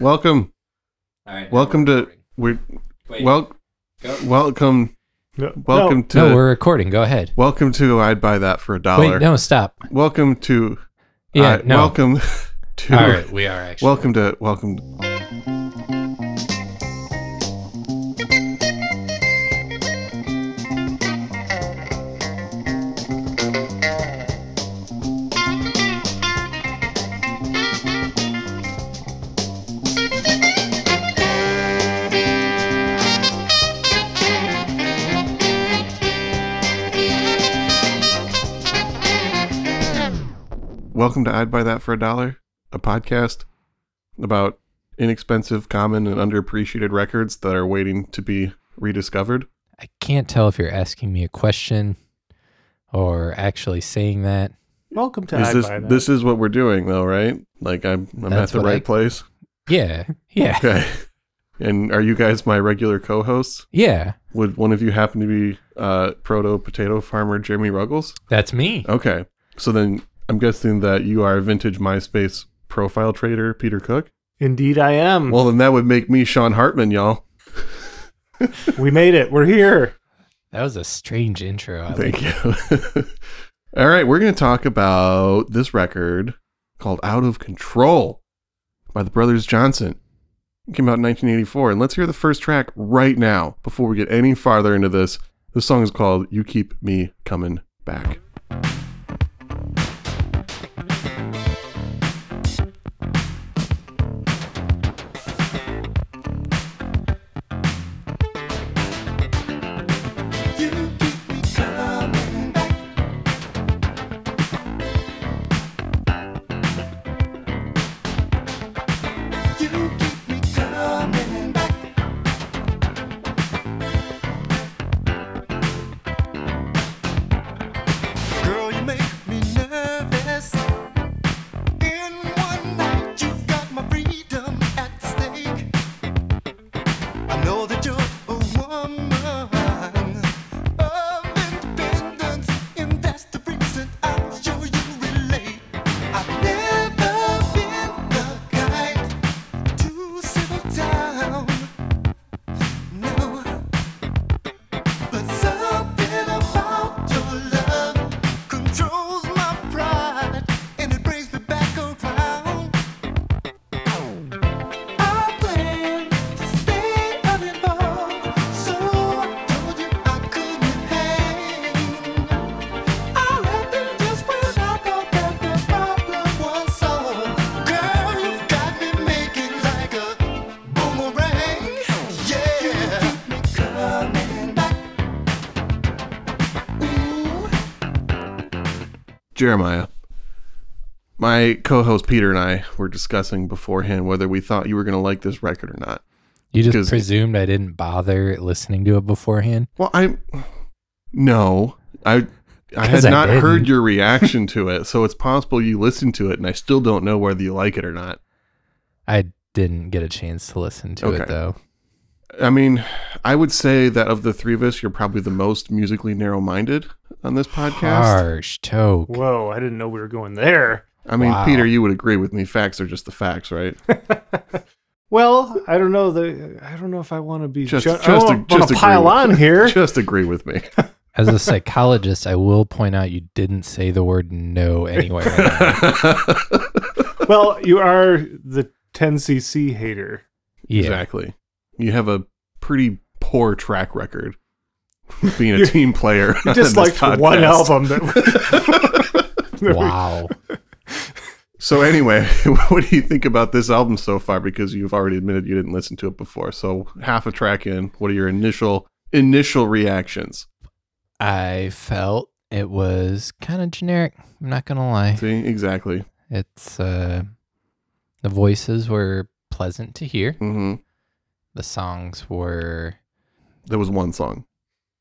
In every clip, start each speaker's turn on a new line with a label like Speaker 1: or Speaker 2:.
Speaker 1: welcome,
Speaker 2: All right.
Speaker 1: welcome
Speaker 2: we're
Speaker 1: to we're
Speaker 2: Wait,
Speaker 1: well,
Speaker 2: go.
Speaker 1: welcome,
Speaker 3: No,
Speaker 1: welcome to
Speaker 2: no, we're recording. Go ahead.
Speaker 1: welcome to I'd buy that for a dollar.
Speaker 2: Wait, no, stop.
Speaker 1: Welcome to
Speaker 2: Yeah,
Speaker 1: uh,
Speaker 2: no.
Speaker 1: welcome to
Speaker 2: All right, we are actually.
Speaker 1: welcome to welcome. Welcome to I'd buy that for a dollar, a podcast about inexpensive, common, and underappreciated records that are waiting to be rediscovered.
Speaker 2: I can't tell if you're asking me a question or actually saying that.
Speaker 3: Welcome to
Speaker 1: Is
Speaker 3: I
Speaker 1: this
Speaker 3: Buy That.
Speaker 1: this is what we're doing though, right? Like I'm I'm at the right
Speaker 2: I-
Speaker 1: place.
Speaker 2: Yeah, yeah,
Speaker 1: Okay. And are you guys my regular co-hosts?
Speaker 2: yeah.
Speaker 1: Would one of you happen to be uh, proto potato farmer Jeremy Ruggles?
Speaker 2: That's me.
Speaker 1: Okay. So then I'm guessing that you are a vintage MySpace profile trader Peter Cook.
Speaker 3: Indeed, I am.
Speaker 1: Well, then that would make me Sean Hartman, y'all.
Speaker 3: we made it. We're here.
Speaker 2: That was a strange intro. I
Speaker 1: Thank you. All right, we're going to talk about this record called Out of Control by the Brothers Johnson. It came out in 1984. And let's hear the first track right now before we get any farther into this. This song is called You Keep Me Coming Back. Jeremiah, my co host Peter and I were discussing beforehand whether we thought you were going to like this record or not.
Speaker 2: You just presumed I didn't bother listening to it beforehand.
Speaker 1: Well, I no, I I had
Speaker 2: I
Speaker 1: not heard your reaction to it, so it's possible you listened to it, and I still don't know whether you like it or not.
Speaker 2: I didn't get a chance to listen to
Speaker 1: Okay.
Speaker 2: it though.
Speaker 1: I mean, I would say that of the three of us, you're probably the most musically narrow-minded on this podcast.
Speaker 2: Harsh toke.
Speaker 3: Whoa, I didn't know we were going there.
Speaker 1: I mean,
Speaker 2: Wow.
Speaker 1: Peter, you would agree with me. Facts are just the facts, right?
Speaker 3: Well, I don't know. The I don't know if I want to be
Speaker 1: Just-
Speaker 3: ju-
Speaker 1: just
Speaker 3: I
Speaker 1: a-
Speaker 3: don't
Speaker 1: just
Speaker 3: want to
Speaker 1: agree
Speaker 3: pile
Speaker 1: with-
Speaker 3: on here.
Speaker 1: just agree with me.
Speaker 2: As a psychologist, I will point out you didn't say the word no anywhere.
Speaker 3: well, you are the 10cc hater.
Speaker 2: yeah.
Speaker 1: Exactly. You have a pretty poor track record being a
Speaker 3: You-
Speaker 1: team player.
Speaker 3: You
Speaker 1: on
Speaker 3: just like one album that.
Speaker 2: Wow.
Speaker 1: So anyway, what do you think about this album so far? Because you've already admitted you didn't listen to it before. So half a track in, what are your initial initial reactions?
Speaker 2: I felt it was kind of generic. I'm not gonna lie.
Speaker 1: See, exactly.
Speaker 2: It's uh, the voices were pleasant to hear.
Speaker 1: hmm
Speaker 2: The songs were.
Speaker 1: There was one song.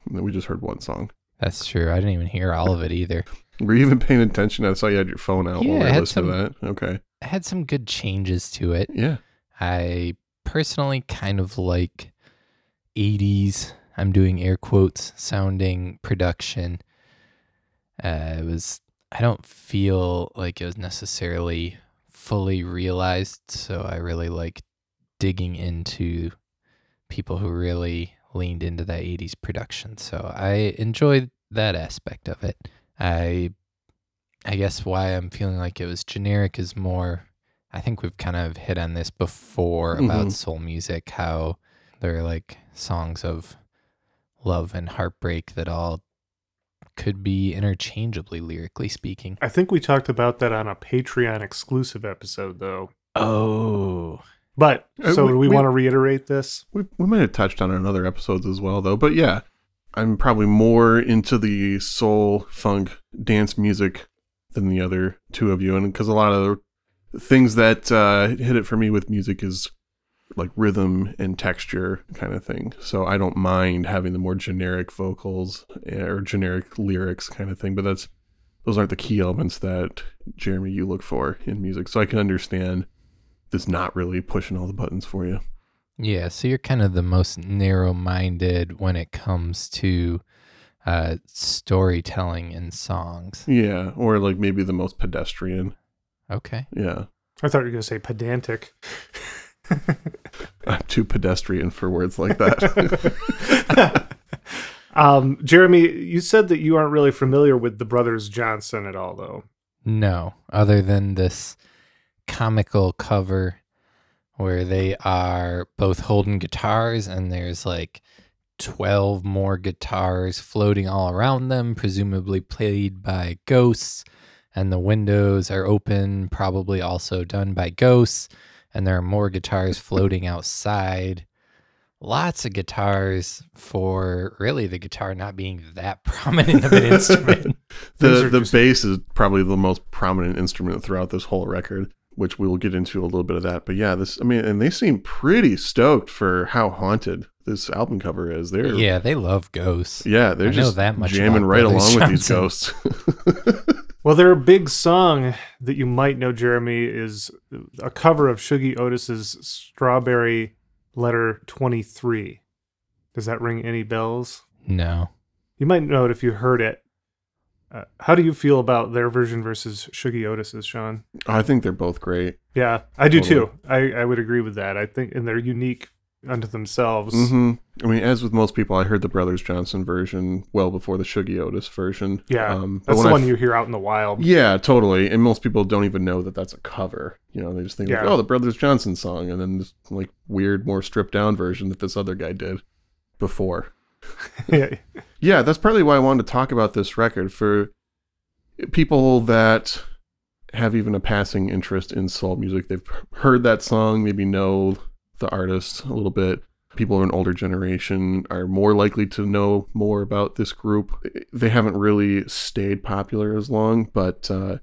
Speaker 1: We just heard one song.
Speaker 2: That's true. I didn't even hear all of it either.
Speaker 1: Were you even paying attention? I saw you had your phone out
Speaker 2: Yeah,
Speaker 1: while
Speaker 2: I had
Speaker 1: listening to that. Okay.
Speaker 2: It had some good changes to it.
Speaker 1: Yeah.
Speaker 2: I personally kind of like 80s, I'm doing air quotes, sounding production. Uh, it was, I don't feel like it was necessarily fully realized. So I really like digging into people who really leaned into that 80s production. So I enjoyed that aspect of it. I I guess why I'm feeling like it was generic is more I think we've kind of hit on this before about
Speaker 1: Mhm.
Speaker 2: soul music how they're like songs of love and heartbreak that all could be interchangeably lyrically speaking.
Speaker 3: I think we talked about that on a Patreon exclusive episode, though.
Speaker 2: Oh,
Speaker 3: But
Speaker 1: Uh,
Speaker 3: so
Speaker 1: we-
Speaker 3: do we,
Speaker 1: we-
Speaker 3: want to reiterate this?
Speaker 1: We, we might have touched on it in other episodes as well, though. But yeah, I'm probably more into the soul, funk, dance music than the other two of you. And because a lot of the things that uh, hit it for me with music is like rhythm and texture kind of thing. So I don't mind having the more generic vocals eh, or generic lyrics kind of thing. But that's those aren't the key elements that Jeremy you look for in music. So I can understand this not really pushing all the buttons for you.
Speaker 2: yeah. So you're kind of the most narrow minded when it comes to uh, storytelling in songs.
Speaker 1: Yeah, or like maybe the most pedestrian.
Speaker 2: Okay.
Speaker 1: Yeah,
Speaker 3: I thought you were going to say pedantic.
Speaker 1: I'm too pedestrian for words like that.
Speaker 3: um, Jeremy, you said that you aren't really familiar with the Brothers Johnson at all, though.
Speaker 2: No, other than this comical cover where they are both holding guitars and there's like 12 more guitars floating all around them, presumably played by ghosts. And the windows are open, probably also done by ghosts. And there are more guitars floating outside. Lots of guitars for really the guitar not being that prominent of an instrument.
Speaker 1: The the
Speaker 3: just-
Speaker 1: bass is probably the most prominent instrument throughout this whole record, which we will get into a little bit of that. But yeah, this I mean, and they seem pretty stoked for how haunted this album cover is. They're
Speaker 2: Yeah, they love ghosts.
Speaker 1: yeah, they're
Speaker 2: I know
Speaker 1: just
Speaker 2: that much
Speaker 1: jamming right
Speaker 2: Brothers
Speaker 1: along with these ghosts.
Speaker 3: Well, their big song that you might know, Jeremy, is a cover of Shuggie Otis's Strawberry Letter 23. Does that ring any bells?
Speaker 2: No.
Speaker 3: You might know it if you heard it. Uh, how do you feel about their version versus Shuggie Otis's, Sean?
Speaker 1: I think they're both great.
Speaker 3: Yeah, I do
Speaker 1: Totally.
Speaker 3: too. I, I would agree with that. I think, and they're unique unto themselves.
Speaker 1: hmm I mean, as with most people, I heard the Brothers Johnson version well before the Shuggie Otis version.
Speaker 3: Yeah,
Speaker 1: um,
Speaker 3: that's the one
Speaker 1: f-
Speaker 3: you hear out in the wild.
Speaker 1: Yeah, totally. And most people don't even know that that's a cover. You know, they just think, like, oh, the Brothers Johnson song, and then this like weird, more stripped down version that this other guy did before.
Speaker 3: yeah,
Speaker 1: Yeah, that's partly why I wanted to talk about this record for people that have even a passing interest in soul music. They've heard that song, maybe know the artist a little bit. People of an older generation are more likely to know more about this group. They haven't really stayed popular as long, but uh,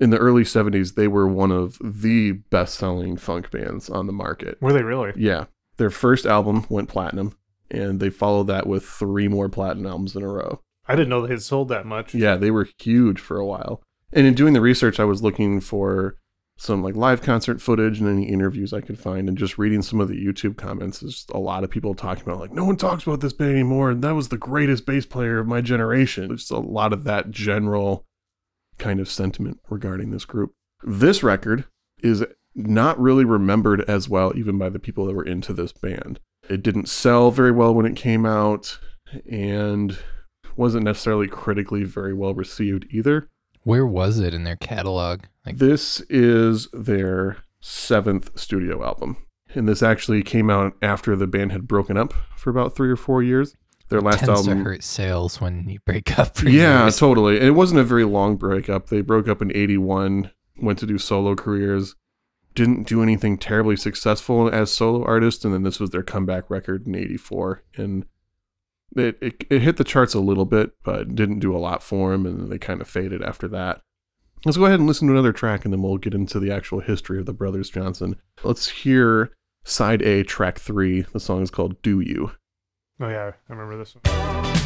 Speaker 1: in the early 70s, they were one of the best selling funk bands on the market.
Speaker 3: were they really?
Speaker 1: Yeah. Their first album went platinum, and they followed that with three more platinum albums in a row.
Speaker 3: I didn't know they had sold that much.
Speaker 1: Yeah, they were huge for a while. And in doing the research, I was looking for some like live concert footage and any interviews I could find, and just reading some of the YouTube comments. There's a lot of people talking about like, no one talks about this band anymore, and that was the greatest bass player of my generation. There's a lot of that general kind of sentiment regarding this group. This record is not really remembered as well, even by the people that were into this band. It didn't sell very well when it came out, and wasn't necessarily critically very well received either.
Speaker 2: Where was it in their catalog? Like
Speaker 1: This is their seventh studio album. And this actually came out after the band had broken up for about three or four years. Their last
Speaker 2: tends
Speaker 1: album.
Speaker 2: to hurt sales when you break up for
Speaker 1: Yeah,
Speaker 2: years.
Speaker 1: totally. And it wasn't a very long breakup. They broke up in 81, went to do solo careers, didn't do anything terribly successful as solo artists, and then this was their comeback record in 84. And it, it, it hit the charts a little bit, but didn't do a lot for them, and they kind of faded after that. Let's go ahead and listen to another track, and then we'll get into the actual history of the Brothers Johnson. Let's hear side A, track three. The song is called Do You.
Speaker 3: Oh yeah, I remember this one.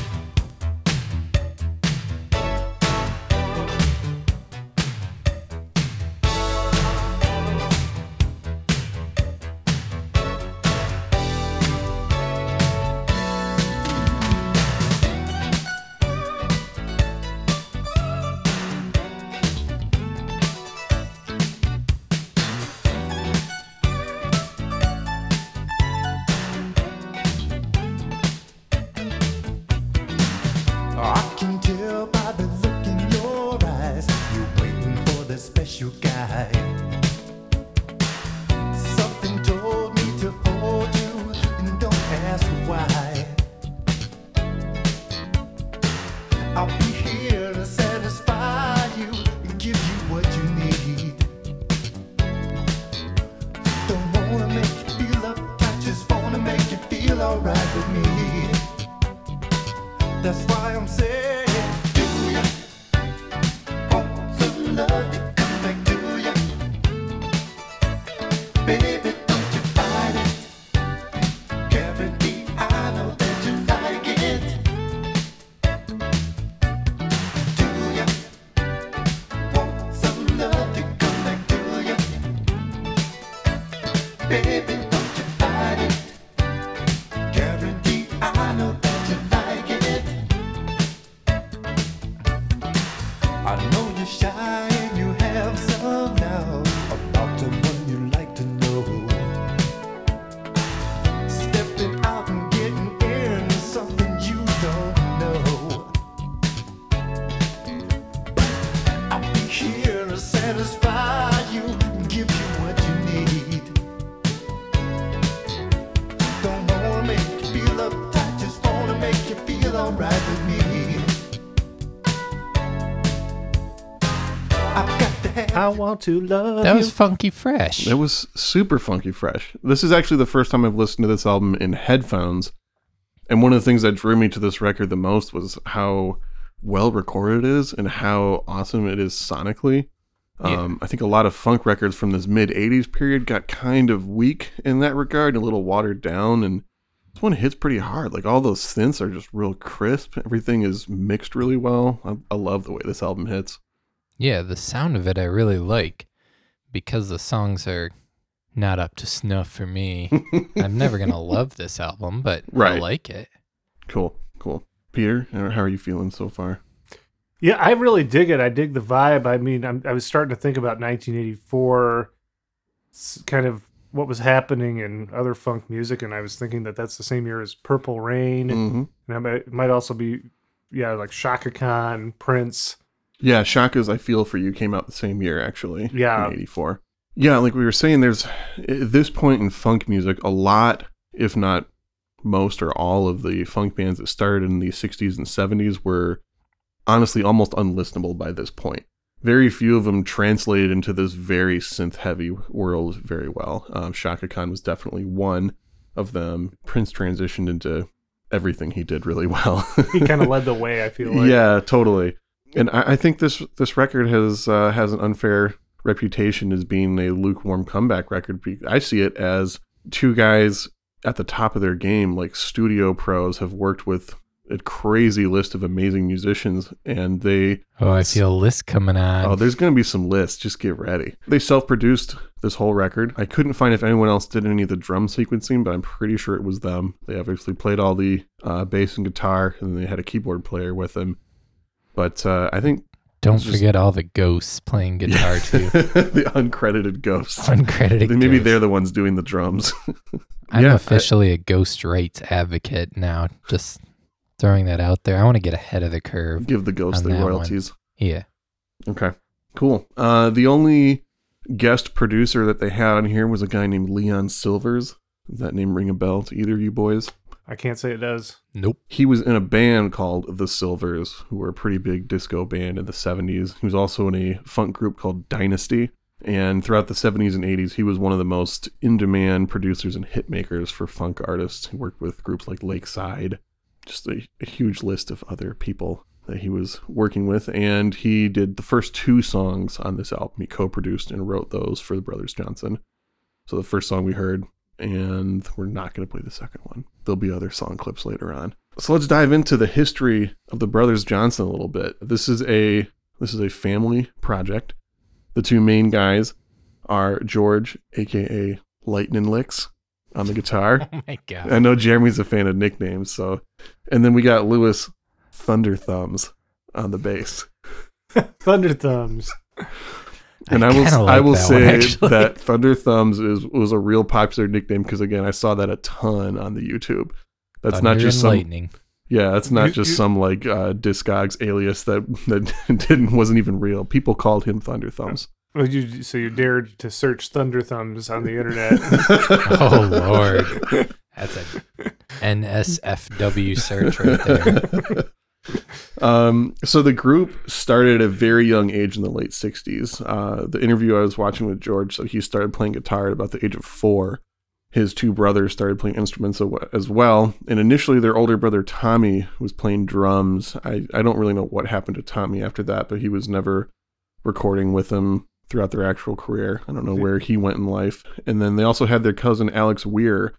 Speaker 4: I want to
Speaker 3: love
Speaker 2: That
Speaker 3: you.
Speaker 2: was funky fresh.
Speaker 1: It was super funky fresh. This is actually the first time I've listened to this album in headphones. And one of the things that drew me to this record the most was how well recorded it is and how awesome it is sonically. Um, I think a lot of funk records from this mid 80s period got kind of weak in that regard, a little watered down. And this one hits pretty hard. Like all those synths are just real crisp. Everything is mixed really well. I, I love the way this album hits.
Speaker 2: Yeah, the sound of it I really like because the songs are not up to snuff for me. I'm never going to love this album, but I like it.
Speaker 1: Cool, cool. Peter, how are you feeling so far?
Speaker 3: Yeah, I really dig it. I dig the vibe. I mean, I'm, I was starting to think about 1984, kind of what was happening in other funk music, and I was thinking that that's the same year as Purple Rain,
Speaker 1: hmm
Speaker 3: and I might, it might also be, yeah, like Chaka Khan, Prince.
Speaker 1: Yeah, Chaka's I Feel For You came out the same year, actually.
Speaker 3: Yeah.
Speaker 1: In 84. Yeah, like we were saying, there's at this point in funk music, a lot, if not most or all of the funk bands that started in the 60s and 70s were honestly almost unlistenable by this point. Very few of them translated into this very synth heavy world very well. Um, Chaka Khan was definitely one of them. Prince transitioned into everything he did really well.
Speaker 3: He kind of led the way. I feel like.
Speaker 1: yeah, totally. And I, I think this this record has uh, has an unfair reputation as being a lukewarm comeback record. I see it as two guys at the top of their game, like studio pros, have worked with a crazy list of amazing musicians, and they
Speaker 2: Oh, I feel a list coming on.
Speaker 1: oh, there's going to be some lists. Just get ready. They self produced this whole record. I couldn't find if anyone else did any of the drum sequencing, but I'm pretty sure it was them. They obviously played all the uh, bass and guitar, and they had a keyboard player with them. But uh, I think
Speaker 2: Don't
Speaker 1: just-
Speaker 2: forget all the ghosts playing guitar too.
Speaker 1: the uncredited ghosts.
Speaker 2: Uncredited.
Speaker 1: Maybe
Speaker 2: ghosts.
Speaker 1: they're the ones doing the drums.
Speaker 2: I'm
Speaker 1: Yeah,
Speaker 2: officially a ghost rights advocate now. Just throwing that out there. I want to get ahead of the curve.
Speaker 1: Give the ghosts their
Speaker 2: that one.
Speaker 1: royalties.
Speaker 2: Yeah.
Speaker 1: Okay, cool. Uh, the only guest producer that they had on here was a guy named Leon Sylvers. Does that name ring a bell to either of you boys?
Speaker 3: I can't say it does.
Speaker 2: Nope.
Speaker 1: He was in a band called The Sylvers, who were a pretty big disco band in the 70s. He was also in a funk group called Dynasty. And throughout the 70s and 80s, he was one of the most in demand producers and hit makers for funk artists. He worked with groups like Lakeside, just a, a huge list of other people that he was working with. And he did the first two songs on this album. He co produced and wrote those for the Brothers Johnson. So the first song we heard, and we're not going to play the second one. There'll be other song clips later on. So let's dive into the history of the Brothers Johnson a little bit. This is a this is a family project. The two main guys are George, aka Lightning Licks, on the guitar.
Speaker 2: Oh my god.
Speaker 1: I know Jeremy's a fan of nicknames, so and then we got Lewis Thunder Thumbs on the bass.
Speaker 3: Thunder Thumbs.
Speaker 1: And I, will
Speaker 2: kinda
Speaker 1: I will
Speaker 2: that
Speaker 1: say
Speaker 2: actually.
Speaker 1: that Thunder Thumbs is was a real popular nickname because again I saw that a ton on the YouTube. That's not just some
Speaker 2: lightning.
Speaker 1: yeah, that's not
Speaker 3: You-
Speaker 1: just
Speaker 3: you-
Speaker 1: some like uh Discogs alias that that didn't wasn't even real. People called him Thunder Thumbs.
Speaker 3: Well, you, so you dared to search Thunder Thumbs on the internet.
Speaker 2: Oh lord. That's a NSFW search right there.
Speaker 1: Um, so the group started at a very young age in the late '60s. Uh, the interview I was watching with George, so he started playing guitar at about the age of four. his two brothers started playing instruments as well. And initially, their older brother Tommy was playing drums. I, I don't really know what happened to Tommy after that, but he was never recording with them throughout their actual career. I don't know where he went in life. And then they also had their cousin Alex Weir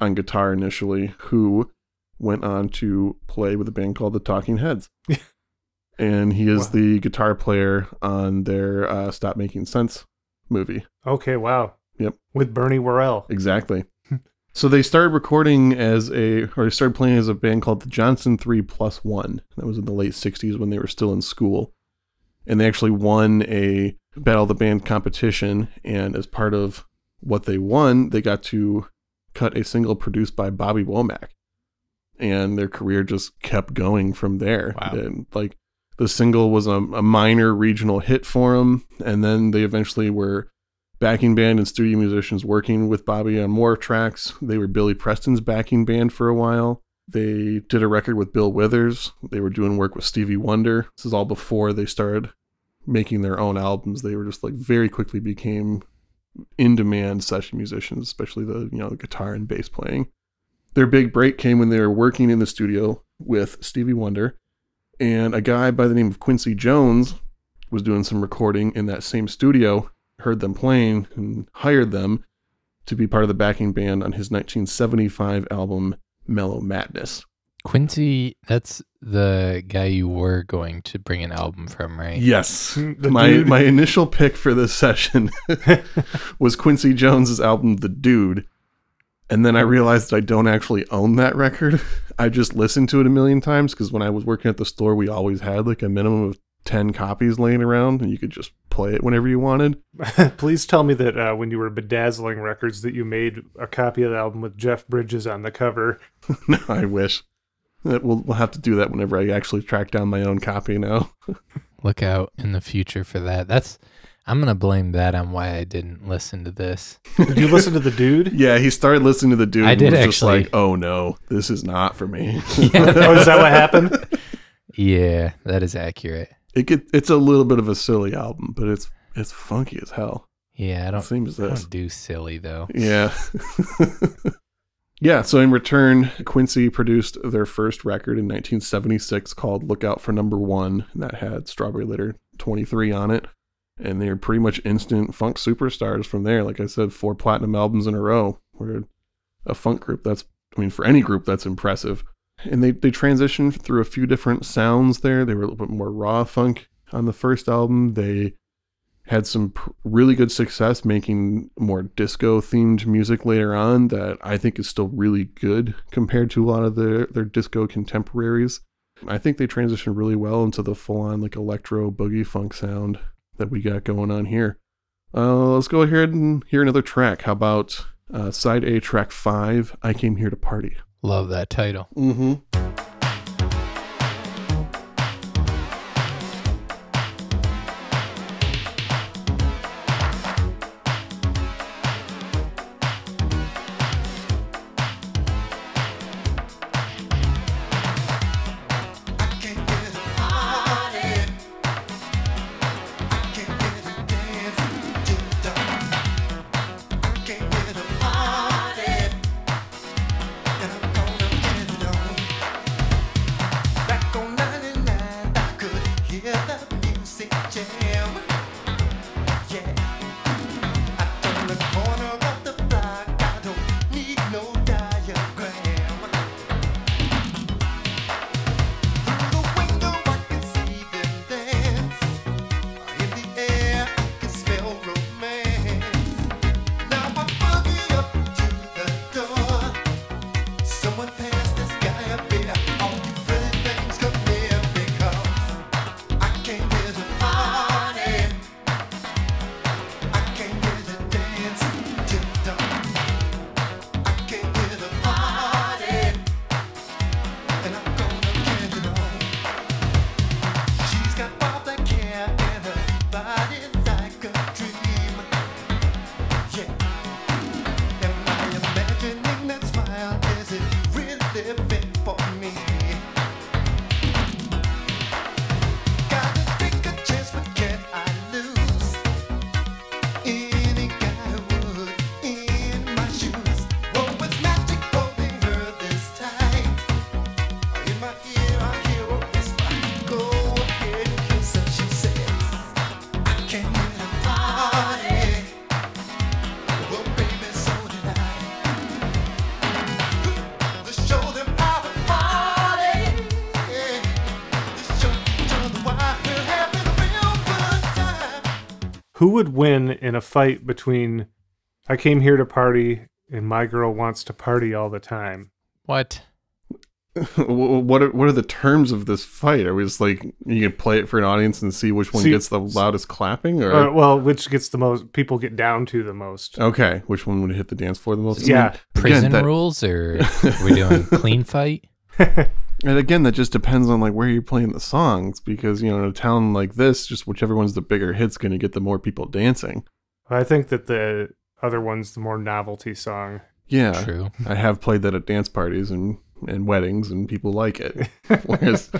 Speaker 1: on guitar initially, who went on to play with a band called the Talking Heads. and he is
Speaker 3: Wow.
Speaker 1: the guitar player on their uh, Stop Making Sense movie.
Speaker 3: Okay, wow.
Speaker 1: Yep.
Speaker 3: With Bernie Worrell.
Speaker 1: Exactly. so they started recording as a, or they started playing as a band called the Johnson Three Plus One. That was in the late '60s when they were still in school, and they actually won a Battle of the Band competition. And as part of what they won, they got to cut a single produced by Bobby Womack, and their career just kept going from there.
Speaker 2: Wow.
Speaker 1: And like the single was a, a minor regional hit for them, and then they eventually were backing band and studio musicians working with Bobby on more tracks. They were Billy Preston's backing band for a while. They did a record with Bill Withers. They were doing work with Stevie Wonder. This is all before they started making their own albums. They were just like very quickly became in demand session musicians, especially the you know the guitar and bass playing. Their big break came when they were working in the studio with Stevie Wonder, and a guy by the name of Quincy Jones was doing some recording in that same studio heard them playing and hired them to be part of the backing band on his 1975 album Mellow Madness.
Speaker 2: Quincy, that's the guy you were going to bring an album from, right?
Speaker 1: Yes. My my initial pick for this session was Quincy Jones's album The Dude. And then I realized I don't actually own that record. I just listened to it a million times because when I was working at the store, we always had like a minimum of 10 copies laying around and you could just play it whenever you wanted.
Speaker 3: Please tell me that uh, when you were bedazzling records that you made a copy of the album with Jeff Bridges on the cover.
Speaker 1: No, I wish. We'll, we'll have to do that whenever I actually track down my own copy now.
Speaker 2: Look out in the future for that. That's I'm gonna blame that on why I didn't listen to this.
Speaker 3: Did you listen to the dude?
Speaker 1: Yeah, he started listening to the dude.
Speaker 2: I
Speaker 1: and
Speaker 2: did
Speaker 1: was just
Speaker 2: actually.
Speaker 1: like, oh no, this is not for me.
Speaker 3: oh, is that what happened?
Speaker 2: Yeah, that is accurate.
Speaker 1: it get, it's a little bit of a silly album, but it's it's funky as hell.
Speaker 2: Yeah, I don't,
Speaker 1: Same as
Speaker 2: I don't do silly though.
Speaker 1: Yeah. yeah, so in return, Quincy produced their first record in 1976 called Look Out for Number One, and that had Strawberry Letter 23 on it. And they're pretty much instant funk superstars from there. Like I said, four platinum albums in a row. We're a funk group. That's, I mean, for any group, that's impressive. And they, they transitioned through a few different sounds there. They were a little bit more raw funk on the first album. They had some pr- really good success making more disco themed music later on that I think is still really good compared to a lot of their, their disco contemporaries. I think they transitioned really well into the full on like electro boogie funk sound that we got going on here. Uh, let's go ahead and hear another track. How about uh, side A, track five? I came here to party.
Speaker 2: Love that title.
Speaker 1: Mm-hmm.
Speaker 3: Who would win in a fight between I came here to party and my girl wants to party all the time?
Speaker 2: What?
Speaker 1: What are, what are the terms of this fight? Are we just like you can play it for an audience and see which one
Speaker 3: See-
Speaker 1: gets the loudest clapping, or
Speaker 3: Uh, well, which gets the most people get down to the most.
Speaker 1: okay, which one would hit the dance floor the most? I
Speaker 3: Yeah.
Speaker 1: mean, again,
Speaker 2: Prison
Speaker 1: that-
Speaker 2: rules or are we doing clean fight?
Speaker 1: And again, that just depends on like where you're playing the songs because you know in a town like this, just whichever one's the bigger hit's going to get the more people dancing.
Speaker 3: I think that the other one's the more novelty song.
Speaker 1: Yeah,
Speaker 2: True.
Speaker 1: I have played that at dance parties and and weddings, and people like it. Whereas,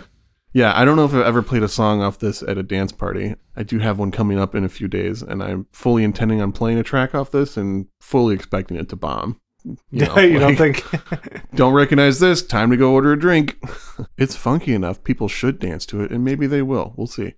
Speaker 1: yeah, I don't know if I've ever played a song off this at a dance party. I do have one coming up in a few days, and I'm fully intending on playing a track off this and fully expecting it to bomb. You, know,
Speaker 3: you don't think?
Speaker 1: don't recognize this. Time to go order a drink. it's funky enough. People should dance to it, and maybe they will. We'll see.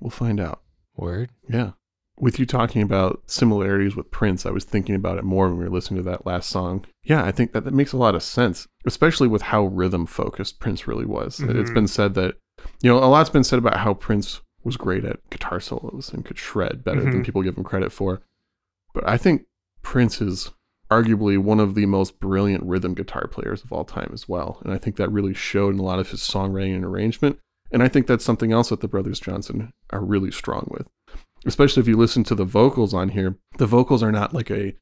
Speaker 1: We'll find out.
Speaker 2: Word.
Speaker 1: Yeah. With you talking about similarities with Prince, I was thinking about it more when we were listening to that last song. Yeah, I think that, that makes a lot of sense, especially with how rhythm focused Prince really was. It's
Speaker 3: Mhm.
Speaker 1: been said that, you know, a lot's been said about how Prince was great at guitar solos and could shred better than
Speaker 3: Mhm.
Speaker 1: people give him credit for. But I think Prince is arguably one of the most brilliant rhythm guitar players of all time as well. And I think that really showed in a lot of his songwriting and arrangement. And I think that's something else that the Brothers Johnson are really strong with. Especially if you listen to the vocals on here, the vocals are not like a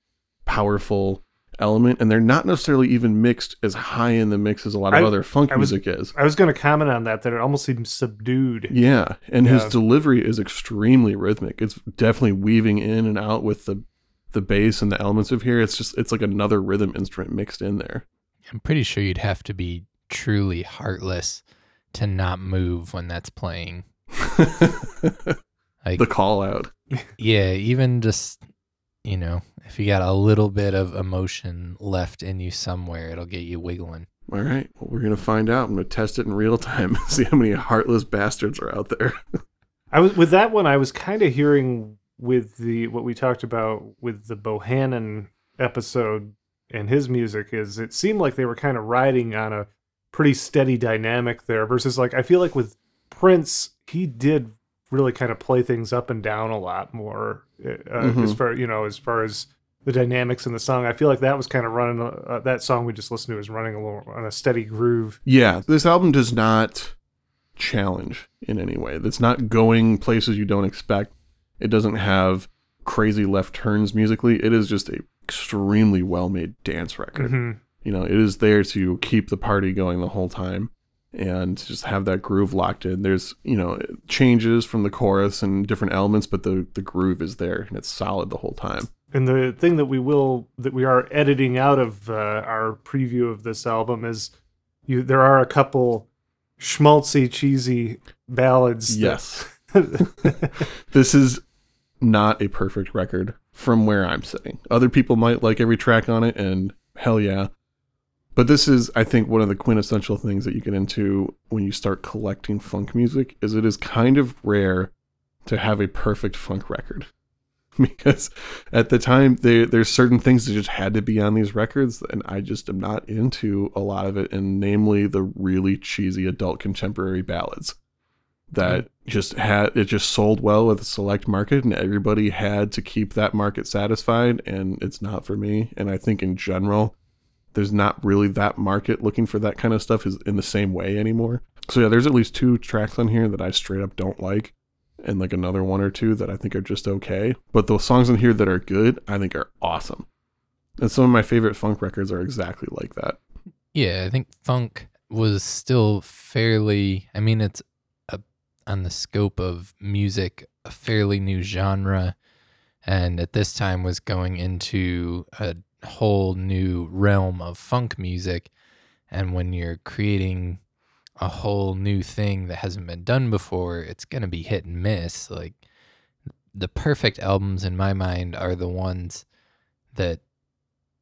Speaker 1: powerful element and they're not necessarily even mixed as high in the mix as a lot of
Speaker 3: I-
Speaker 1: other funk
Speaker 3: was-
Speaker 1: music is.
Speaker 3: I was going to comment on that. That it almost seems subdued.
Speaker 1: Yeah, and his delivery is extremely rhythmic. It's definitely weaving in and out with the the bass and the elements of here. It's just it's like another rhythm instrument mixed in there.
Speaker 2: I'm pretty sure you'd have to be truly heartless to not move when that's playing. Like,
Speaker 1: the call out.
Speaker 2: yeah, even just, you know, if you got a little bit of emotion left in you somewhere, it'll get you wiggling.
Speaker 1: All right, well, we're gonna find out. I'm gonna test it in real time. See how many heartless bastards are out there.
Speaker 3: I was with that one. I was kind of hearing with the what we talked about with the Bohannon episode and his music is it seemed like they were kind of riding on a pretty steady dynamic there versus like I feel like with Prince he did really kind of play things up and down a lot more uh,
Speaker 1: Mhm.
Speaker 3: as far you know as far as the dynamics in the song. I feel like that was kind of running uh, that song we just listened to is running a little on a steady groove.
Speaker 1: yeah, this album does not challenge in any way. It's not going places you don't expect. It doesn't have crazy left turns musically. It is just a extremely well made dance record.
Speaker 3: Mhm.
Speaker 1: You know, it is there to keep the party going the whole time and just have that groove locked in. There's, you know, changes from the chorus and different elements, but the the groove is there and it's solid the whole time.
Speaker 3: And the thing that we will that we are editing out of uh, our preview of this album is you. There are a couple schmaltzy, cheesy ballads. that-
Speaker 1: Yes. this is not a perfect record from where I'm sitting. Other people might like every track on it, and hell yeah. But this is, I think, one of the quintessential things that you get into when you start collecting funk music is it is kind of rare to have a perfect funk record. Because at the time there there's certain things that just had to be on these records, and I just am not into a lot of it, and namely the really cheesy adult contemporary ballads that mm-hmm. just had it just sold well with a select market and everybody had to keep that market satisfied and it's not for me. And i think in general there's not really that market looking for that kind of stuff is in the same way anymore. So yeah there's at least two tracks on here that i straight up don't like and like another one or two that i think are just okay. But the songs in here that are good i think are awesome. And some of my favorite funk records are exactly like that.
Speaker 2: Yeah, I think funk was still fairly, I mean, it's on the scope of music, a fairly new genre. And at this time was going into a whole new realm of funk music. And when you're creating a whole new thing that hasn't been done before, it's going to be hit and miss. Like the perfect albums in my mind are the ones that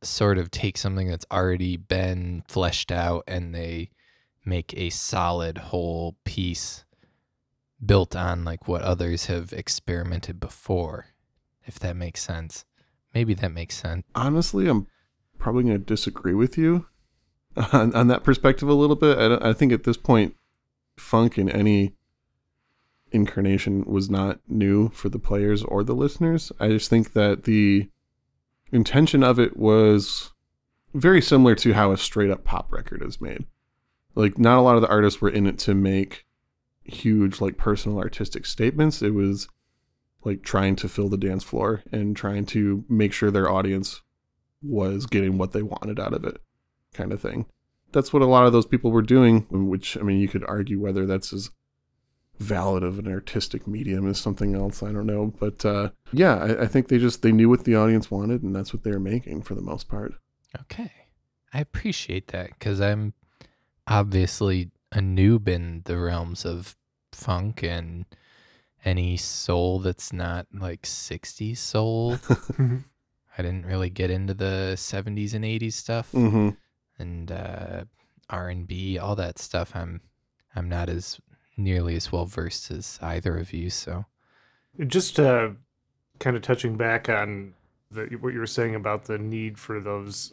Speaker 2: sort of take something that's already been fleshed out and they make a solid whole piece built on like what others have experimented before if that makes sense maybe that makes sense
Speaker 1: honestly, I'm probably going to disagree with you on, on that perspective a little bit. I, I think at this point, funk in any incarnation was not new for the players or the listeners. I just think that the intention of it was very similar to how a straight up pop record is made. Like not a lot of the artists were in it to make huge like personal artistic statements. It was like trying to fill the dance floor and trying to make sure their audience was getting what they wanted out of it kind of thing. That's what a lot of those people were doing, which I mean you could argue whether that's as valid of an artistic medium as something else. I don't know. But uh yeah, I, I think they just they knew what the audience wanted and that's what they were making for the most part.
Speaker 2: Okay. I appreciate that because I'm obviously a noob in the realms of funk and any soul that's not like 60s soul. I didn't really get into the 70s and 80s stuff
Speaker 1: Mm-hmm.
Speaker 2: and uh, R&B, all that stuff. I'm I'm not as nearly as well versed as either of you, so
Speaker 3: Just uh, kind of touching back on the, what you were saying about the need for those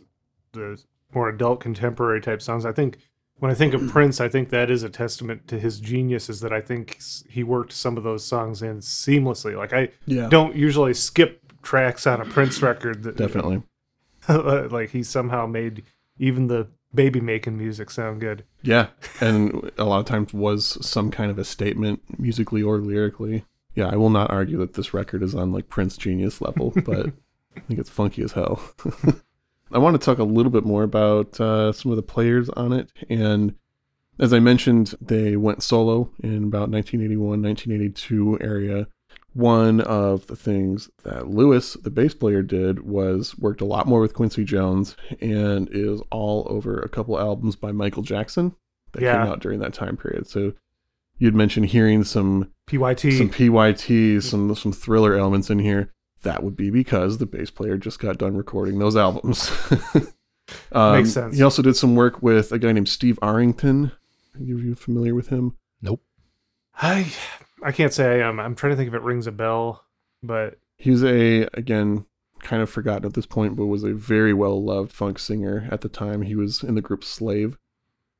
Speaker 3: the more adult contemporary type songs. I think when I think of mm-hmm. Prince, I think that is a testament to his genius. Is that I think he worked some of those songs in seamlessly. Like I
Speaker 1: Yeah.
Speaker 3: don't usually skip tracks on a Prince record. That,
Speaker 1: Definitely.
Speaker 3: like he somehow made even the baby making music sound good.
Speaker 1: Yeah, and a lot of times was some kind of a statement musically or lyrically. Yeah, I will not argue that this record is on like Prince genius level, but I think it's funky as hell. I want to talk a little bit more about uh, some of the players on it, and as I mentioned, they went solo in about 1981, 1982 area. One of the things that Lewis, the bass player, did was worked a lot more with Quincy Jones and is all over a couple albums by Michael Jackson that
Speaker 3: Yeah.
Speaker 1: came out during that time period. So you'd mentioned hearing some
Speaker 3: PYT.
Speaker 1: some PYT, some some thriller elements in here. That would be because the bass player just got done recording those albums. um,
Speaker 3: Makes sense.
Speaker 1: He also did some work with a guy named Steve Arrington. Are you familiar with him? Nope.
Speaker 3: I I can't say I am. I'm trying to think if it rings a bell, but
Speaker 1: He was a again kind of forgotten at this point, but was a very well loved funk singer at the time. He was in the group Slave,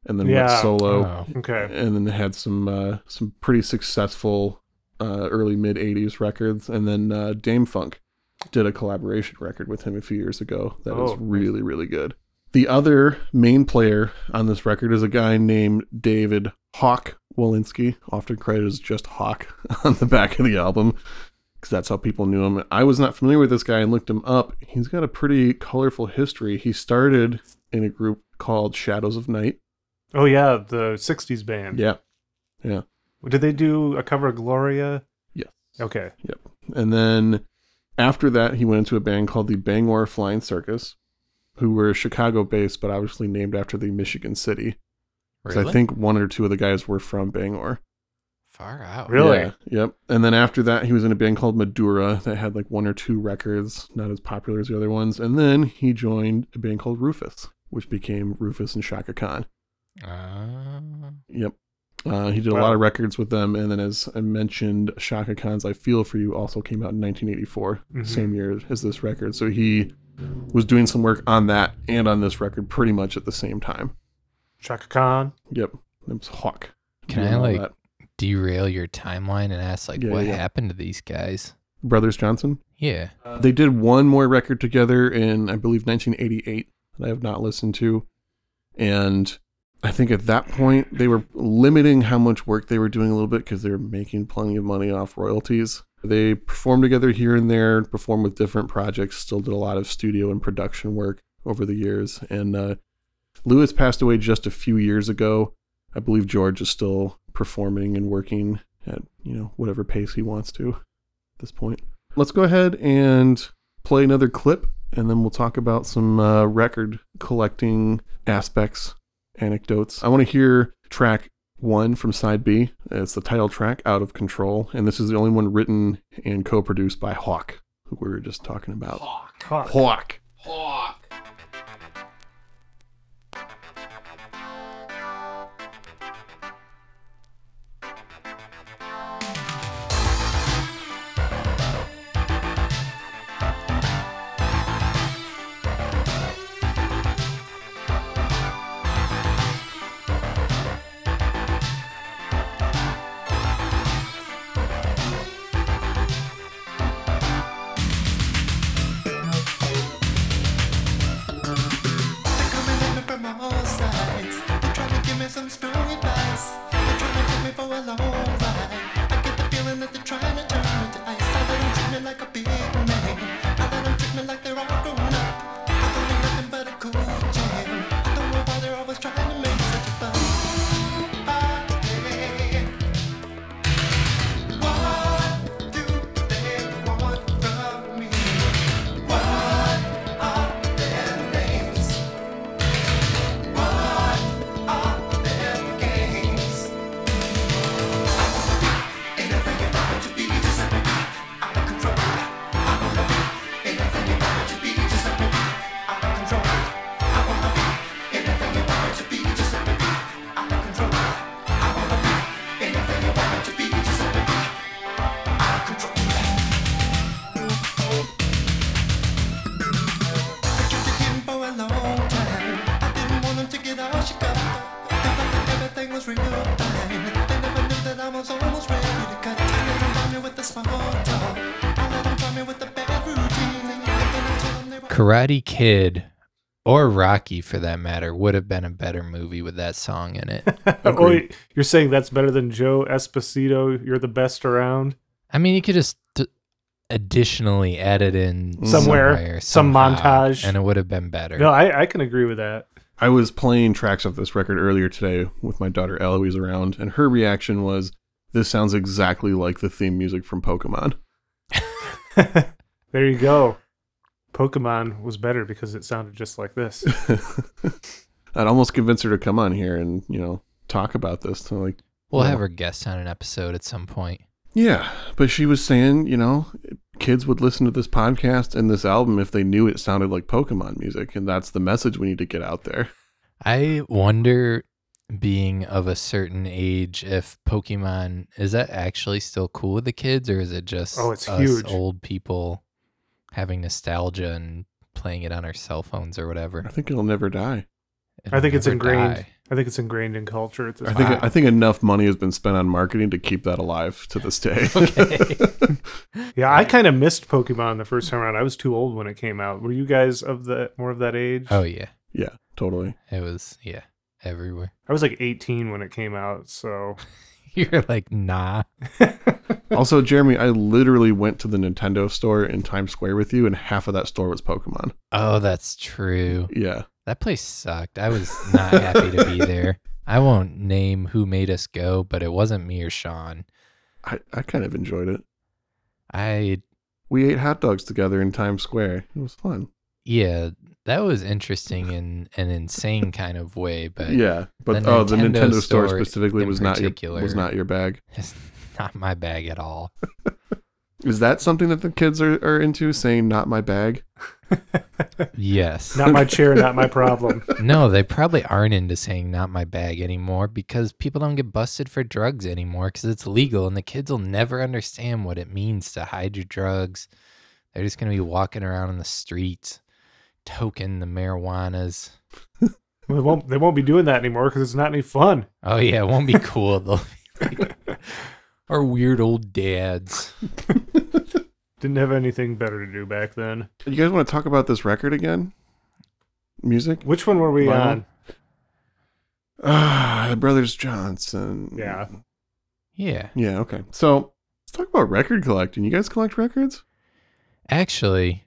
Speaker 1: and then went solo,
Speaker 2: Oh.
Speaker 3: okay.
Speaker 1: and then had some uh, some pretty successful uh, early mid '80s records, and then uh, Dâm-Funk did a collaboration record with him a few years ago that is
Speaker 3: Oh, nice.
Speaker 1: really really good. The other main player on this record is a guy named David Hawk Wolinski, often credited as just Hawk on the back of the album because that's how people knew him. I was not familiar with this guy and looked him up. He's got a pretty colorful history. He started in a group called Shadows of Night.
Speaker 3: Oh yeah, the '60s band.
Speaker 1: Yeah, yeah.
Speaker 3: Did they do a cover of Gloria?
Speaker 1: Yes.
Speaker 3: Okay. Yep.
Speaker 1: And then after that, he went into a band called the Bangor Flying Circus, who were Chicago based, but obviously named after the Michigan city. 'Cause
Speaker 2: Really?
Speaker 1: I think one or two of the guys were from Bangor.
Speaker 2: Far out.
Speaker 3: Really?
Speaker 1: Yeah, yep. And then after that, he was in a band called Madura that had like one or two records, not as popular as the other ones. And then he joined a band called Rufus, which became Rufus and Chaka Khan.
Speaker 2: Ah.
Speaker 1: Yep. Uh, he did a
Speaker 3: Wow.
Speaker 1: lot of records with them, and then as I mentioned, Chaka Khan's "I Feel for You" also came out in 1984,
Speaker 3: Mhm.
Speaker 1: same year as this record. So he was doing some work on that and on this record pretty much at the same time.
Speaker 3: Chaka Khan.
Speaker 1: Yep, it was Hawk.
Speaker 2: Can I like
Speaker 1: that.
Speaker 2: derail your timeline and ask like
Speaker 1: Yeah,
Speaker 2: what
Speaker 1: yeah.
Speaker 2: happened to these guys?
Speaker 1: Brothers Johnson?
Speaker 2: Yeah.
Speaker 1: They did one more record together in, I believe, 1988 that I have not listened to. And I think at that point, they were limiting how much work they were doing a little bit because they were making plenty of money off royalties. They performed together here and there, performed with different projects, still did a lot of studio and production work over the years. And uh, Lewis passed away just a few years ago. I believe George is still performing and working at, you know, whatever pace he wants to at this point. Let's go ahead and play another clip, and then we'll talk about some uh, record collecting aspects, anecdotes. I want to hear track one from side B. It's the title track, Out of Control, and this is the only one written and co produced by Hawk, who we were just talking about.
Speaker 3: Hawk.
Speaker 1: Hawk. Hawk.
Speaker 2: Karate Kid or Rocky for that matter would have been a better movie with that song in it.
Speaker 3: wait, you're saying that's better than Joe Esposito? You're the best around.
Speaker 2: I mean, you could just t- additionally add it in mm.
Speaker 3: Somewhere, some
Speaker 2: somehow,
Speaker 3: montage.
Speaker 2: and it would have been better.
Speaker 3: No, I, I can agree with that.
Speaker 1: I was playing tracks of this record earlier today with my daughter Eloise around, and her reaction was, "This sounds exactly like the theme music from Pokemon."
Speaker 3: there you go. Pokemon was better because it sounded just like this.
Speaker 1: I'd almost convince her to come on here and you know talk about this. So like,
Speaker 2: we'll
Speaker 1: well,
Speaker 2: have her guest on an episode at some point.
Speaker 1: Yeah, but she was saying, you know, kids would listen to this podcast and this album if they knew it sounded like Pokemon music, and that's the message we need to get out there.
Speaker 2: I wonder, being of a certain age, if Pokemon is that actually still cool with the kids, or is it just
Speaker 3: Oh, it's
Speaker 2: us
Speaker 3: huge.
Speaker 2: old people having nostalgia and playing it on our cell phones or whatever?
Speaker 1: I think it'll never die.
Speaker 3: I think it's ingrained.
Speaker 2: die.
Speaker 3: I think it's ingrained in culture at this
Speaker 1: I think. I think enough money has been spent on marketing to keep that alive to this day.
Speaker 3: Yeah, I kind of missed Pokemon the first time around. I was too old when it came out. Were you guys of the more of that age?
Speaker 2: Oh yeah,
Speaker 1: yeah, totally.
Speaker 2: it was yeah everywhere.
Speaker 3: I was like 18 when it came out, so
Speaker 2: You're like nah.
Speaker 1: Also, Jeremy, I literally went to the Nintendo store in Times Square with you, and half of that store was Pokemon.
Speaker 2: Oh, that's true.
Speaker 1: Yeah,
Speaker 2: That place sucked. I was not happy to be there. I won't name who made us go, but it wasn't me or Sean.
Speaker 1: I, I kind of enjoyed it.
Speaker 2: I
Speaker 1: We ate hot dogs together in Times Square. It was fun.
Speaker 2: yeah, that was interesting in an insane kind of way, but
Speaker 1: yeah, but
Speaker 2: the
Speaker 1: oh, the
Speaker 2: Nintendo
Speaker 1: Nintendo store specifically was not your was not your bag.
Speaker 2: It's not my bag at all.
Speaker 1: Is that something that the kids are, are into? Saying "not my bag"?
Speaker 2: Yes.
Speaker 3: not my chair, not my problem.
Speaker 2: no, they probably aren't into saying not my bag anymore because people don't get busted for drugs anymore because it's legal and the kids will never understand what it means to hide your drugs. They're just going to be walking around in the streets, toking the marijuanas.
Speaker 3: They won't. They won't be doing that anymore because it's not any fun.
Speaker 2: Oh, yeah, it won't be cool. They'll be like, our weird old dads.
Speaker 3: Didn't have anything better to do back then.
Speaker 1: You guys want to talk about this record again? Music?
Speaker 3: Which one were we
Speaker 1: Vinyl?
Speaker 3: on?
Speaker 1: Ah, the Brothers Johnson.
Speaker 3: Yeah.
Speaker 2: Yeah.
Speaker 1: Yeah. Okay. So let's talk about record collecting. You guys collect records?
Speaker 2: Actually,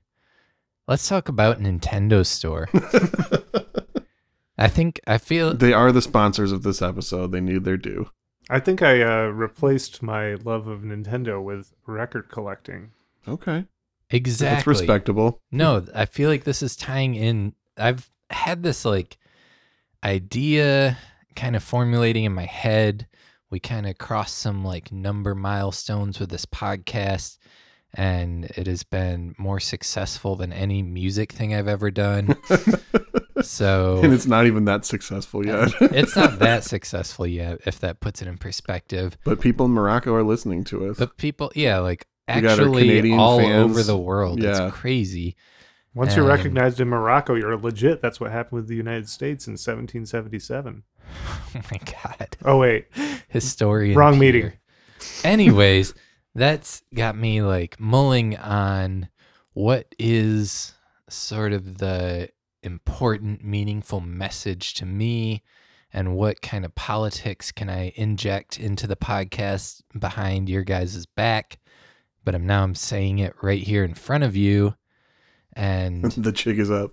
Speaker 2: let's talk about Nintendo Store. I think, I feel,
Speaker 1: they are the sponsors of this episode. They need their due.
Speaker 3: I think I uh, replaced my love of Nintendo with record collecting.
Speaker 1: Okay.
Speaker 2: exactly.
Speaker 1: That's respectable.
Speaker 2: No, I feel like this is tying in. I've had this like idea kind of formulating in my head. We kind of crossed some like number milestones with this podcast, and it has been more successful than any music thing I've ever done. so
Speaker 1: And it's not even that successful yet.
Speaker 2: it's not that successful yet, if that puts it in perspective.
Speaker 1: but people in Morocco are listening to us.
Speaker 2: But people, yeah, like
Speaker 1: We got our
Speaker 2: actually all
Speaker 1: fans.
Speaker 2: over the world.
Speaker 1: Yeah.
Speaker 2: It's crazy.
Speaker 3: Once you're
Speaker 2: um,
Speaker 3: recognized in Morocco, you're legit. That's what happened with the United States in 1777.
Speaker 2: Oh my god.
Speaker 3: Oh wait,
Speaker 2: historian.
Speaker 3: Wrong
Speaker 2: Peter.
Speaker 3: meeting.
Speaker 2: Anyways, that's got me like mulling on what is sort of the important, meaningful message to me and what kind of politics can I inject into the podcast behind your guys' back. But I'm now I'm saying it right here in front of you. And
Speaker 1: the jig is up.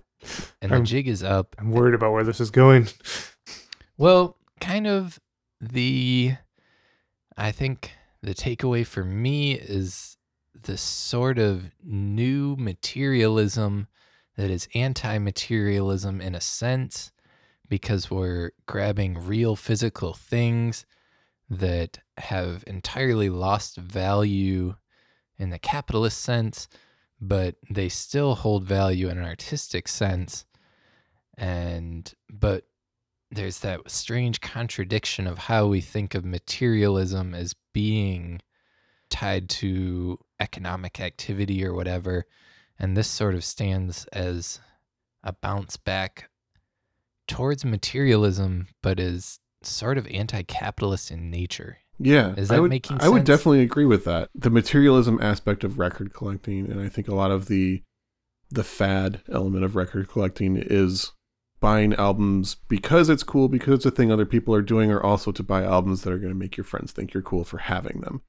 Speaker 2: and the
Speaker 3: I'm-
Speaker 2: jig is up.
Speaker 3: I'm worried about where this is going.
Speaker 2: Well, kind of the I think the takeaway for me is the sort of new materialism that is anti-materialism in a sense because we're grabbing real physical things that have entirely lost value in the capitalist sense but they still hold value in an artistic sense and but there's that strange contradiction of how we think of materialism as being tied to economic activity or whatever. And this sort of stands as a bounce back towards materialism, but is sort of anti capitalist in nature.
Speaker 1: Yeah.
Speaker 2: Is
Speaker 1: I
Speaker 2: that
Speaker 1: would,
Speaker 2: making
Speaker 1: I would definitely agree with that. The materialism aspect of record collecting, and I think a lot of the the fad element of record collecting is buying albums because it's cool, because it's a thing other people are doing, or also to buy albums that are going to make your friends think you're cool for having them.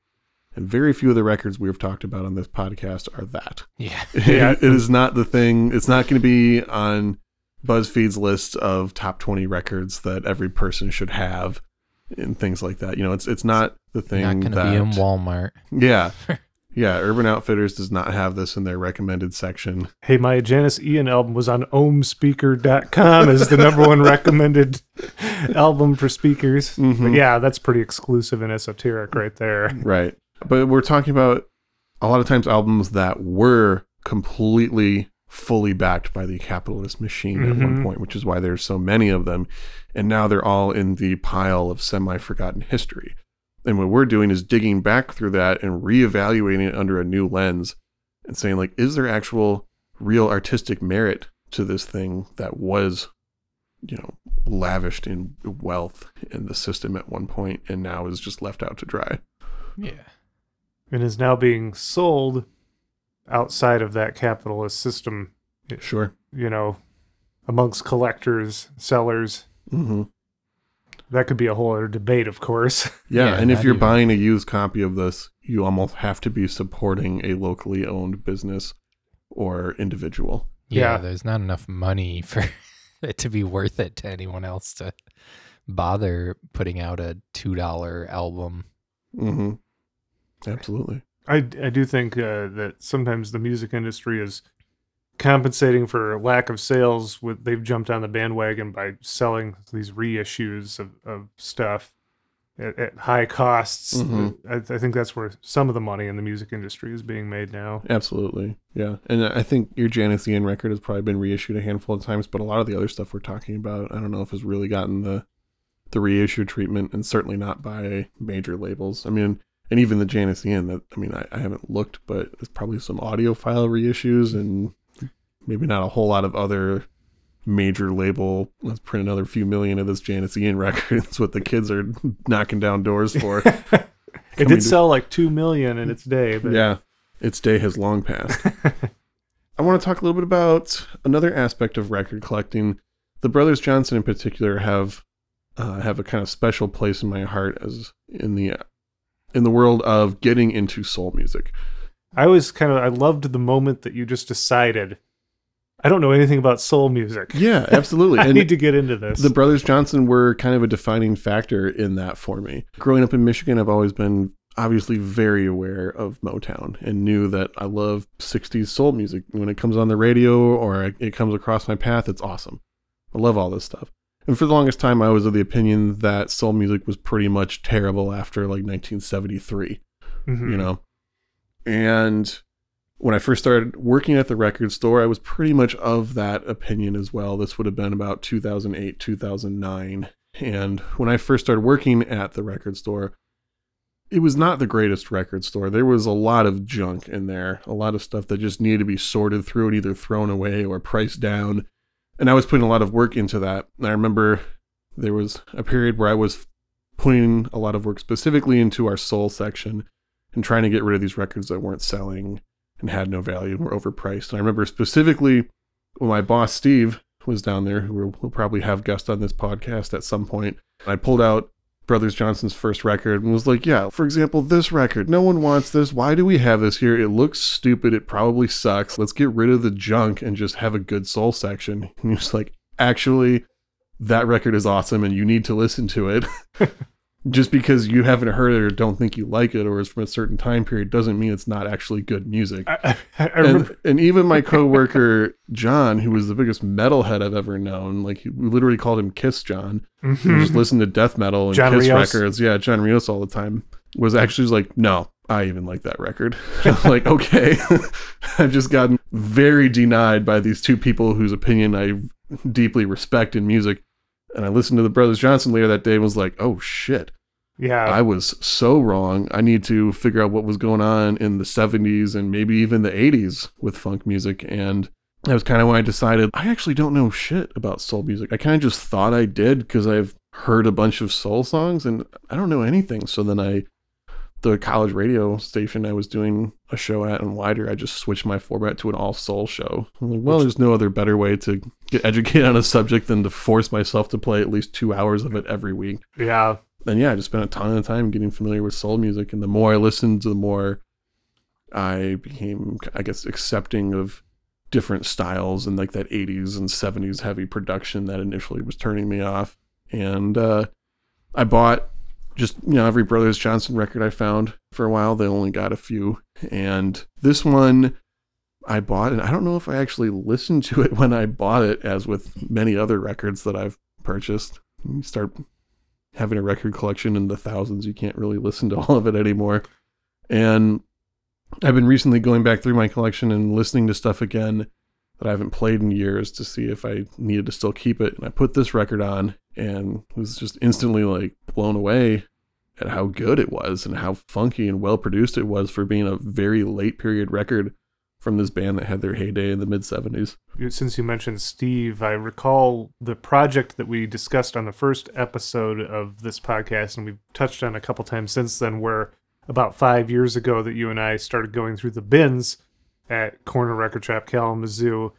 Speaker 1: And very few of the records we've talked about on this podcast are that.
Speaker 2: Yeah.
Speaker 3: Yeah.
Speaker 1: it is not the thing. It's not going to be on BuzzFeed's list of top 20 records that every person should have and things like that. You know, it's it's not the thing
Speaker 2: Not going to
Speaker 1: that
Speaker 2: be in Walmart.
Speaker 1: Yeah. Yeah, Urban Outfitters does not have this in their recommended section.
Speaker 3: Hey, my Janis Ian album was on ohmspeaker.com as the number one recommended album for speakers. But
Speaker 1: Mhm.
Speaker 3: yeah, that's pretty exclusive and esoteric right there.
Speaker 1: Right. But we're talking about a lot of times albums that were completely fully backed by the capitalist machine at one
Speaker 3: Mhm.
Speaker 1: point, which is why there's so many of them. And now they're all in the pile of semi forgotten history. And what we're doing is digging back through that and reevaluating it under a new lens and saying, like, is there actual real artistic merit to this thing that was, you know, lavished in wealth in the system at one point and now is just left out to dry?
Speaker 2: Yeah.
Speaker 3: And is now being sold outside of that capitalist system,
Speaker 1: Sure.
Speaker 3: you know, amongst collectors, sellers.
Speaker 1: hmm
Speaker 3: That could be a whole other debate, of course.
Speaker 1: Yeah,
Speaker 2: Yeah,
Speaker 1: and if you're
Speaker 2: even-
Speaker 1: buying a used copy of this, you almost have to be supporting a locally owned business or individual.
Speaker 2: yeah.
Speaker 3: Yeah.
Speaker 2: There's not enough money for it to be worth it to anyone else to bother putting out a $2 album.
Speaker 1: hmm Absolutely.
Speaker 3: I, I do think uh, that sometimes the music industry is compensating for lack of sales with they've jumped on the bandwagon by selling these reissues of, of stuff at, at high costs
Speaker 1: Mhm.
Speaker 3: I, I think that's where some of the money in the music industry is being made now
Speaker 1: Absolutely. Yeah. And I think your Janis Ian record has probably been reissued a handful of times, but a lot of the other stuff we're talking about, I don't know if has really gotten the the reissue treatment and certainly not by major labels. I mean, and even the Janis Ian that I mean I, I haven't looked, but there's probably some audiophile reissues and maybe not a whole lot of other major label let's print another few million of this Janis Ian record. It's what the kids are knocking down doors for.
Speaker 3: it did
Speaker 1: to-
Speaker 3: sell like 2 million in its day but
Speaker 1: yeah, its day has long passed. I want to talk a little bit about another aspect of record collecting. The brothers Johnson, in particular, have uh, have a kind of special place in my heart as in the in the world of getting into soul music.
Speaker 3: I was kind of I loved the moment that you just decided I don't know anything about soul music
Speaker 1: Yeah, absolutely.
Speaker 3: I
Speaker 1: And
Speaker 3: need to get into this
Speaker 1: the brothers Johnson were kind of a defining factor in that for me. Growing up in Michigan, I've always been obviously very aware of Motown and knew that I love 60s soul music. When it comes on the radio or it comes across my path, it's awesome. I love all this stuff. And for the longest time, I was of the opinion that soul music was pretty much terrible after like 1973
Speaker 3: Mhm.
Speaker 1: you know. And when I first started working at the record store, I was pretty much of that opinion as well. This would have been about 2008, 2009. And when I first started working at the record store, it was not the greatest record store. There was a lot of junk in there, a lot of stuff that just needed to be sorted through and either thrown away or priced down. And I was putting a lot of work into that. And I remember there was a period where I was putting a lot of work specifically into our soul section and trying to get rid of these records that weren't selling and had no value and were overpriced. And I remember specifically when my boss Steve was down there, who will probably have guest on this podcast at some point. I pulled out Brothers Johnson's first record and was like, "Yeah, for example, this record. No one wants this. Why do we have this here? It looks stupid. It probably sucks. Let's get rid of the junk and just have a good soul section." And he was like, "Actually, that record is awesome, and you need to listen to it." just because you haven't heard it or don't think you like it or is from a certain time period doesn't mean it's not actually good music.
Speaker 3: I, I, I
Speaker 1: And, and even my coworker John, who was the biggest metalhead I've ever known, like he, we literally called him Kiss John.
Speaker 3: Mhm.
Speaker 1: just listened to death metal and
Speaker 3: John
Speaker 1: Kiss
Speaker 3: Rios?
Speaker 1: records. Yeah, John Rios all the time. Was actually like, no, I even like that record. Like, okay, I've just gotten very denied by these two people whose opinion I deeply respect in music. And I listened to the Brothers Johnson later that day and was like, oh shit.
Speaker 3: yeah
Speaker 1: I was so wrong. I need to figure out what was going on in the 70s and maybe even the 80s with funk music. And that was kind of when I decided I actually don't know shit about soul music. I kind of just thought I did because I've heard a bunch of soul songs and I don't know anything. So then I the college radio station I was doing a show at and WIDR, I just switched my format to an all soul show. I'm like, well, there's no other better way to get educated on a subject than to force myself to play at least two hours of it every week.
Speaker 3: Yeah.
Speaker 1: And yeah, I just spent a ton of time getting familiar with soul music. And the more I listened, the more I became, I guess, accepting of different styles and like that 80s and 70s heavy production that initially was turning me off. And uh, I bought just, you know, every Brothers Johnson record I found for a while. They only got a few. And this one I bought, and I don't know if I actually listened to it when I bought it, as with many other records that I've purchased. You start having a record collection in the thousands, you can't really listen to all of it anymore. And I've been recently going back through my collection and listening to stuff again that I haven't played in years to see if I needed to still keep it. And I put this record on and was just instantly like blown away at how good it was and how funky and well produced it was for being a very late period record from this band that had their heyday in the mid 70s.
Speaker 3: Since you mentioned Steve, I recall the project that we discussed on the first episode of this podcast, and we've touched on a couple times since then, where about five years ago that you and I started going through the bins at Corner Record Shop Kalamazoo.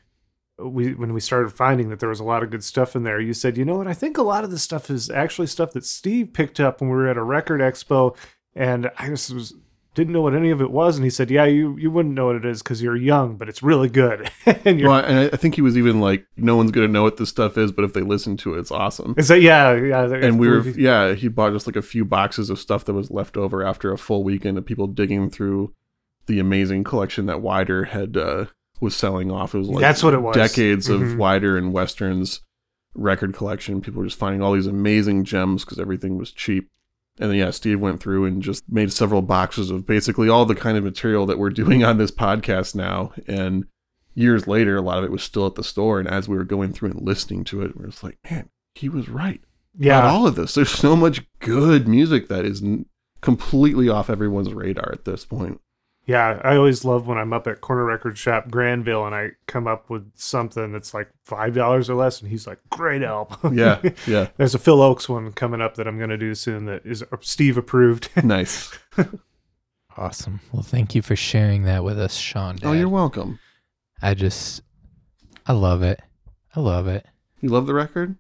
Speaker 3: We when we started finding that there was a lot of good stuff in there, you said, you know what? I think a lot of this stuff is actually stuff that Steve picked up when we were at a record expo, and I just was didn't know what any of it was. And he said, yeah, you you wouldn't know what it is because you're young, but it's really good. and you're
Speaker 1: Well, and I- I think he was even like, no one's going to know what this stuff is, but if they listen to it, it's awesome.
Speaker 3: Is that yeah, yeah?
Speaker 1: and we were yeah he bought just like a few boxes of stuff that was left over after a full weekend of people digging through the amazing collection that WIDR had uh was selling off it was like
Speaker 3: That's what it was.
Speaker 1: decades of
Speaker 3: Mhm.
Speaker 1: WIDR and westerns record collection people were just finding all these amazing gems because everything was cheap and then yeah steve went through and just made several boxes of basically all the kind of material that we're doing on this podcast now and years later a lot of it was still at the store and as we were going through and listening to it we we're just like man he was right
Speaker 3: yeah.
Speaker 1: about all of this. There's so much good music that is completely off everyone's radar at this point.
Speaker 3: Yeah, I always love when I'm up at Corner Record Shop Granville and I come up with something that's like five dollars or less, and he's like, "Great album."
Speaker 1: Yeah, yeah,
Speaker 3: There's a Phil Ochs one coming up that I'm going to do soon that is uh, Steve approved.
Speaker 1: nice.
Speaker 2: Awesome. Well, thank you for sharing that with us, Sean.
Speaker 1: Oh, you're welcome.
Speaker 2: I just, I love it. I love it.
Speaker 1: You love the record?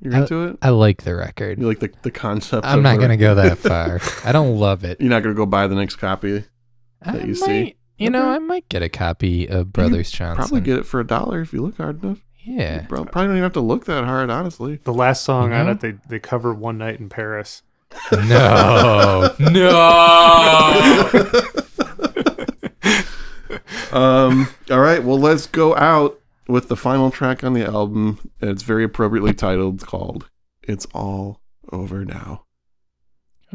Speaker 1: You're
Speaker 2: I-
Speaker 1: into it?
Speaker 2: I like the record.
Speaker 1: You like the, the concept?
Speaker 2: I'm
Speaker 1: of
Speaker 2: not
Speaker 1: the-
Speaker 2: going to go that far. I don't love it.
Speaker 1: You're not gonna go buy the next copy.
Speaker 2: I
Speaker 1: you
Speaker 2: might,
Speaker 1: see.
Speaker 2: You know,
Speaker 1: Okay.
Speaker 2: I might get a copy of Brothers Johnson.
Speaker 1: Probably get it for a dollar if you look hard enough.
Speaker 2: Yeah.
Speaker 1: Bro, probably don't even have to look that hard, honestly.
Speaker 3: the last song on it, they they cover "One Night in Paris."
Speaker 2: No. no.
Speaker 1: um, all right, well, let's go out with the final track on the album. It's very appropriately titled, called "It's All Over Now."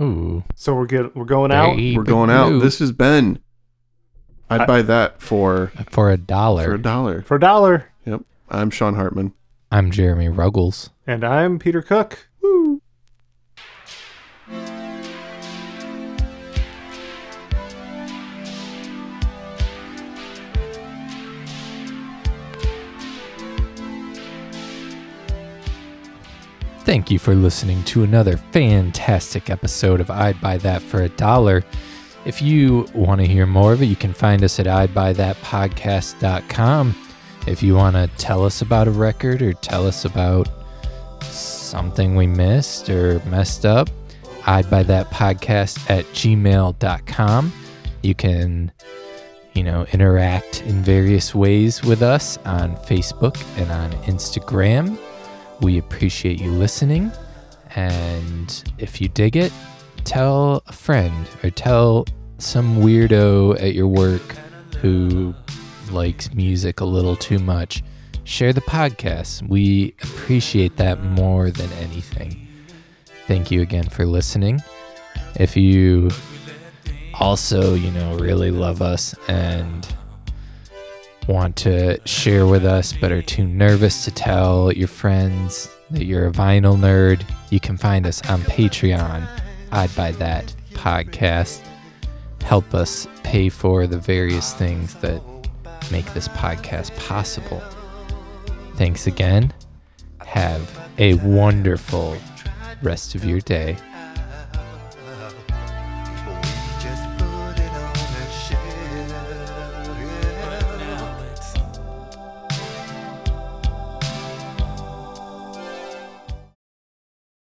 Speaker 2: Ooh.
Speaker 3: So we're get we're going out.
Speaker 2: Baby
Speaker 1: We're going out.
Speaker 2: blue.
Speaker 1: This has been. I'd
Speaker 3: I-
Speaker 1: buy that for
Speaker 2: for a dollar.
Speaker 1: for a dollar.
Speaker 3: For a dollar.
Speaker 1: Yep. I'm Sean Hartman.
Speaker 2: I'm Jeremy Ruggles.
Speaker 3: And I'm Peter Cook.
Speaker 2: Thank you for listening to another fantastic episode of I'd Buy That for a Dollar. If you want to hear more of it, you can find us at I'dbuythatpodcast.com. If you want to tell us about a record or tell us about something we missed or messed up, I'd buy that podcast at gmail.com. You can, you know, interact in various ways with us on Facebook and on Instagram. We appreciate you listening. And if you dig it, tell a friend or tell some weirdo at your work who likes music a little too much. Share the podcast. We appreciate that more than anything. Thank you again for listening. If you also, you know, really love us and want to share with us but are too nervous to tell your friends that you're a vinyl nerd, you can find us on Patreon. I'd buy that podcast. Help us pay for the various things that make this podcast possible. Thanks again. Have a wonderful rest of your day.